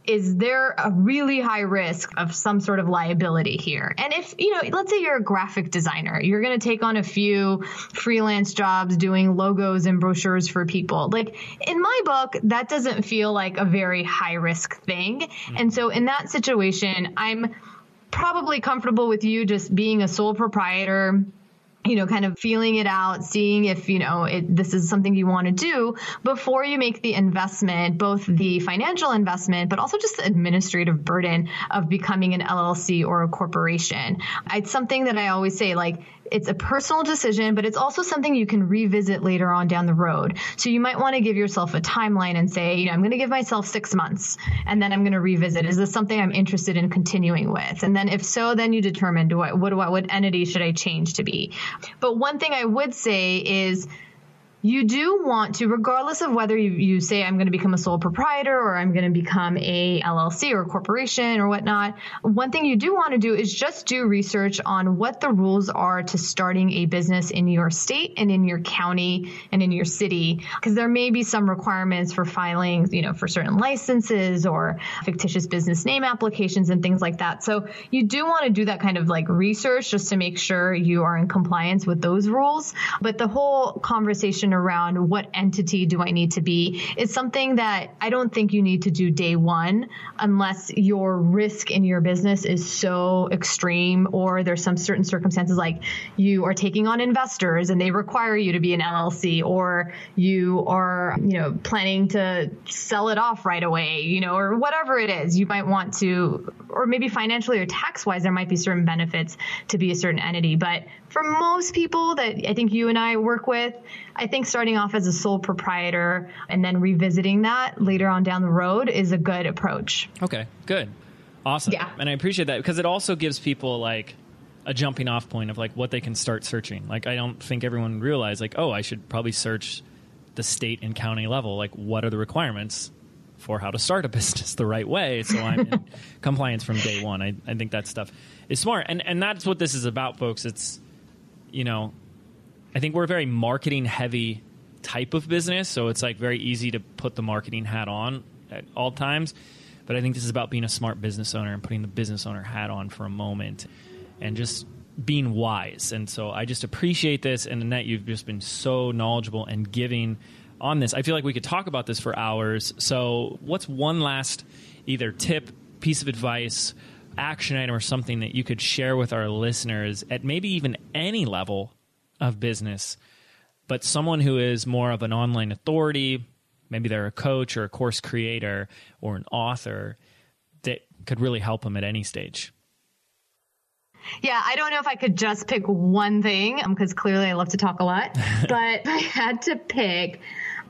is there a really high risk of some sort of liability here? And if, you know, let's say you're a graphic designer, you're going to take on a few freelance jobs doing logos and brochures for people. Like in my book, that doesn't feel like a very high risk thing. Mm-hmm. And so in that situation, I'm probably comfortable with you just being a sole proprietor you know, kind of feeling it out, seeing if, you know, it, this is something you want to do before you make the investment, both the financial investment, but also just the administrative burden of becoming an LLC or a corporation. It's something that I always say, like, it's a personal decision, but it's also something you can revisit later on down the road. So you might want to give yourself a timeline and say, you know, I'm going to give myself six months and then I'm going to revisit. Is this something I'm interested in continuing with? And then if so, then you determine do I, what, what, what entity should I change to be? But one thing I would say is, you do want to, regardless of whether you, you say I'm going to become a sole proprietor or I'm going to become a LLC or a corporation or whatnot, one thing you do want to do is just do research on what the rules are to starting a business in your state and in your county and in your city, because there may be some requirements for filing, you know, for certain licenses or fictitious business name applications and things like that. So you do want to do that kind of like research just to make sure you are in compliance with those rules. But the whole conversation around what entity do I need to be is something that I don't think you need to do day one unless your risk in your business is so extreme or there's some certain circumstances like you are taking on investors and they require you to be an LLC or you are, you know, planning to sell it off right away, you know, or whatever it is. You might want to, or maybe financially or tax wise, there might be certain benefits to be a certain entity. But for most people that I think you and I work with, I think starting off as a sole proprietor and then revisiting that later on down the road is a good approach. Okay, good. Awesome. Yeah. And I appreciate that because it also gives people like a jumping off point of like what they can start searching. Like I don't think everyone realize like, oh, I should probably search the state and county level. Like what are the requirements for how to start a business the right way so I'm in compliance from day one. I, I think that stuff is smart. And and that's what this is about, folks. It's you know, I think we're a very marketing heavy type of business, so it's like very easy to put the marketing hat on at all times. But I think this is about being a smart business owner and putting the business owner hat on for a moment and just being wise. And so I just appreciate this. And Annette, you've just been so knowledgeable and giving on this. I feel like we could talk about this for hours. So, what's one last either tip, piece of advice, action item, or something that you could share with our listeners at maybe even any level of business, but someone who is more of an online authority, maybe they're a coach or a course creator or an author that could really help them at any stage? Yeah, I don't know if I could just pick one thing because um, clearly I love to talk a lot, but I had to pick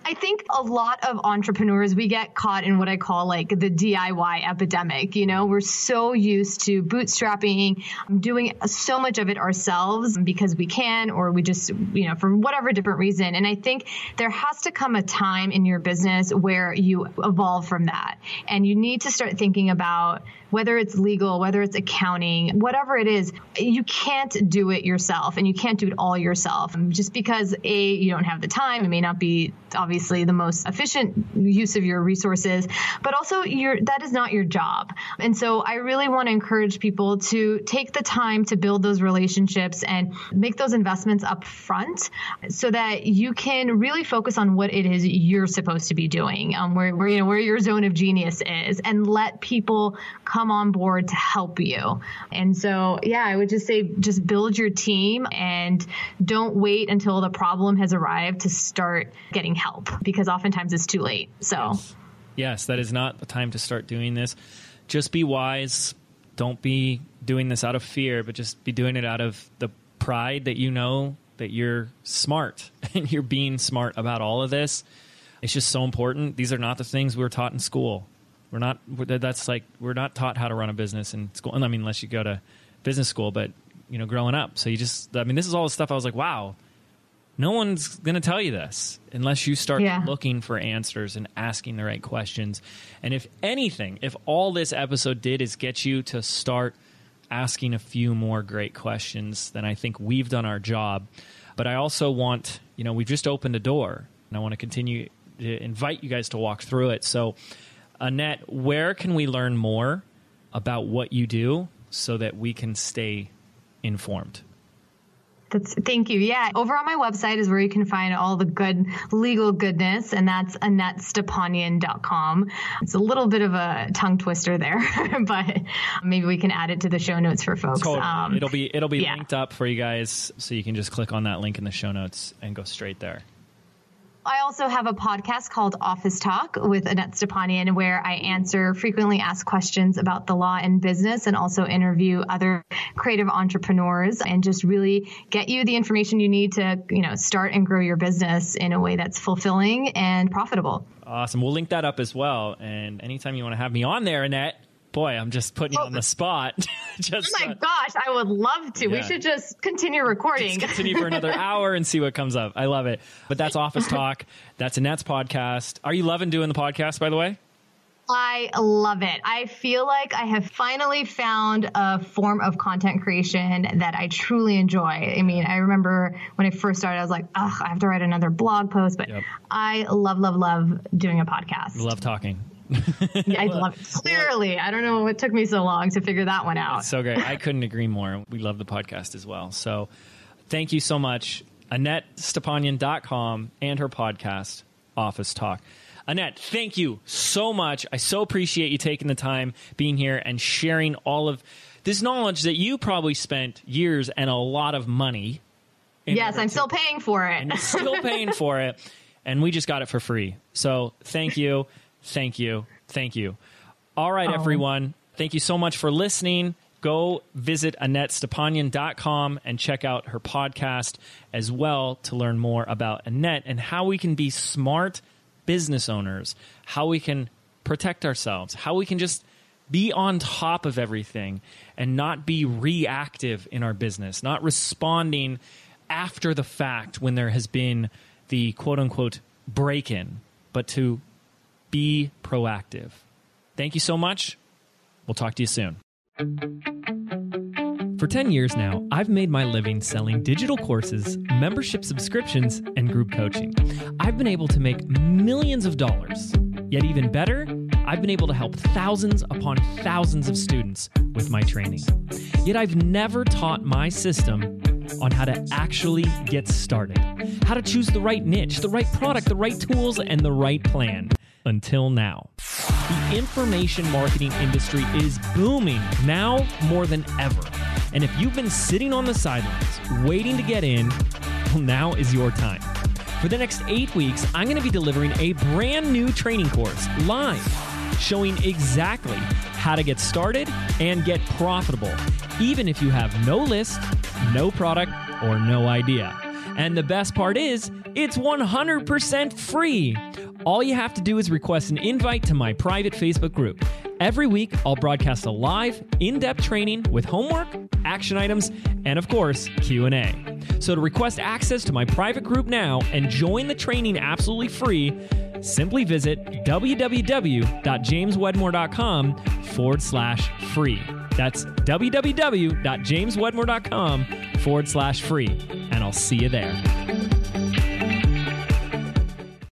I think a lot of entrepreneurs, we get caught in what I call like the DIY epidemic. You know, we're so used to bootstrapping, doing so much of it ourselves because we can, or we just, you know, for whatever different reason. And I think there has to come a time in your business where you evolve from that. And you need to start thinking about whether it's legal, whether it's accounting, whatever it is, you can't do it yourself and you can't do it all yourself. Just because A, you don't have the time, it may not be obviously the most efficient use of your resources, but also your that is not your job. And so I really want to encourage people to take the time to build those relationships and make those investments up front so that you can really focus on what it is you're supposed to be doing, um, where, where you know where your zone of genius is, and let people come on board to help you. And so, yeah, I would just say just build your team and don't wait until the problem has arrived to start getting help because oftentimes it's too late. So, yes, yes that is not the time to start doing this. Just be wise. Don't be doing this out of fear, but just be doing it out of the pride that you know that you're smart and you're being smart about all of this. It's just so important. These are not the things we were taught in school. We're not. That's like we're not taught how to run a business in school. I mean, unless you go to business school, but you know, growing up. So you just. I mean, this is all the stuff I was like, wow. No one's going to tell you this unless you start yeah. looking for answers and asking the right questions. And if anything, if all this episode did is get you to start asking a few more great questions, then I think we've done our job. But I also want, you know, we've just opened a door and I want to continue to invite you guys to walk through it. So, Annette, where can we learn more about what you do so that we can stay informed? That's, thank you. Yeah. Over on my website is where you can find all the good legal goodness, and that's AnnetteStepanian.com. It's a little bit of a tongue twister there, but maybe we can add it to the show notes for folks. Totally. Um, it'll be it'll be yeah. linked up for you guys, so you can just click on that link in the show notes and go straight there. I also have a podcast called Office Talk with Annette Stepanian where I answer frequently asked questions about the law and business and also interview other creative entrepreneurs and just really get you the information you need to, you know, start and grow your business in a way that's fulfilling and profitable. Awesome. We'll link that up as well. And anytime you want to have me on there, Annette, boy, I'm just putting you oh. on the spot. just, oh my uh, gosh, I would love to. Yeah. We should just continue recording. Just continue for another hour and see what comes up. I love it. But that's Office Talk. That's Annette's podcast. Are you loving doing the podcast, by the way? I love it. I feel like I have finally found a form of content creation that I truly enjoy. I mean, I remember when I first started, I was like, ugh, I have to write another blog post, but yep. I love, love, love doing a podcast. Love talking. yeah, I love it. Clearly, I don't know what took me so long to figure that one out. It's so great. I couldn't agree more. We love the podcast as well. So thank you so much. AnnetteStepanian.com and her podcast, Office Talk. Annette, thank you so much. I so appreciate you taking the time, being here, and sharing all of this knowledge that you probably spent years and a lot of money. Yes, I'm to, still paying for it. still paying for it. And we just got it for free. So thank you. Thank you. Thank you. All right, oh. everyone. Thank you so much for listening. Go visit AnnetteStepanian.com and check out her podcast as well to learn more about Annette and how we can be smart business owners, how we can protect ourselves, how we can just be on top of everything and not be reactive in our business, not responding after the fact when there has been the quote unquote break in, but to be proactive. Thank you so much. We'll talk to you soon. For 10 years now, I've made my living selling digital courses, membership subscriptions, and group coaching. I've been able to make millions of dollars. Yet, even better, I've been able to help thousands upon thousands of students with my training. Yet, I've never taught my system on how to actually get started, how to choose the right niche, the right product, the right tools, and the right plan until now. The information marketing industry is booming now more than ever. And if you've been sitting on the sidelines waiting to get in, well, now is your time. For the next eight weeks, I'm going to be delivering a brand new training course live, showing exactly how to get started and get profitable, even if you have no list, no product, or no idea. And the best part is, it's 100% free. All you have to do is request an invite to my private Facebook group. Every week, I'll broadcast a live, in-depth training with homework, action items, and of course, Q&A. So to request access to my private group now and join the training absolutely free, simply visit www.jameswedmore.com forward slash free. That's www.jameswedmore.com forward slash free. And I'll see you there.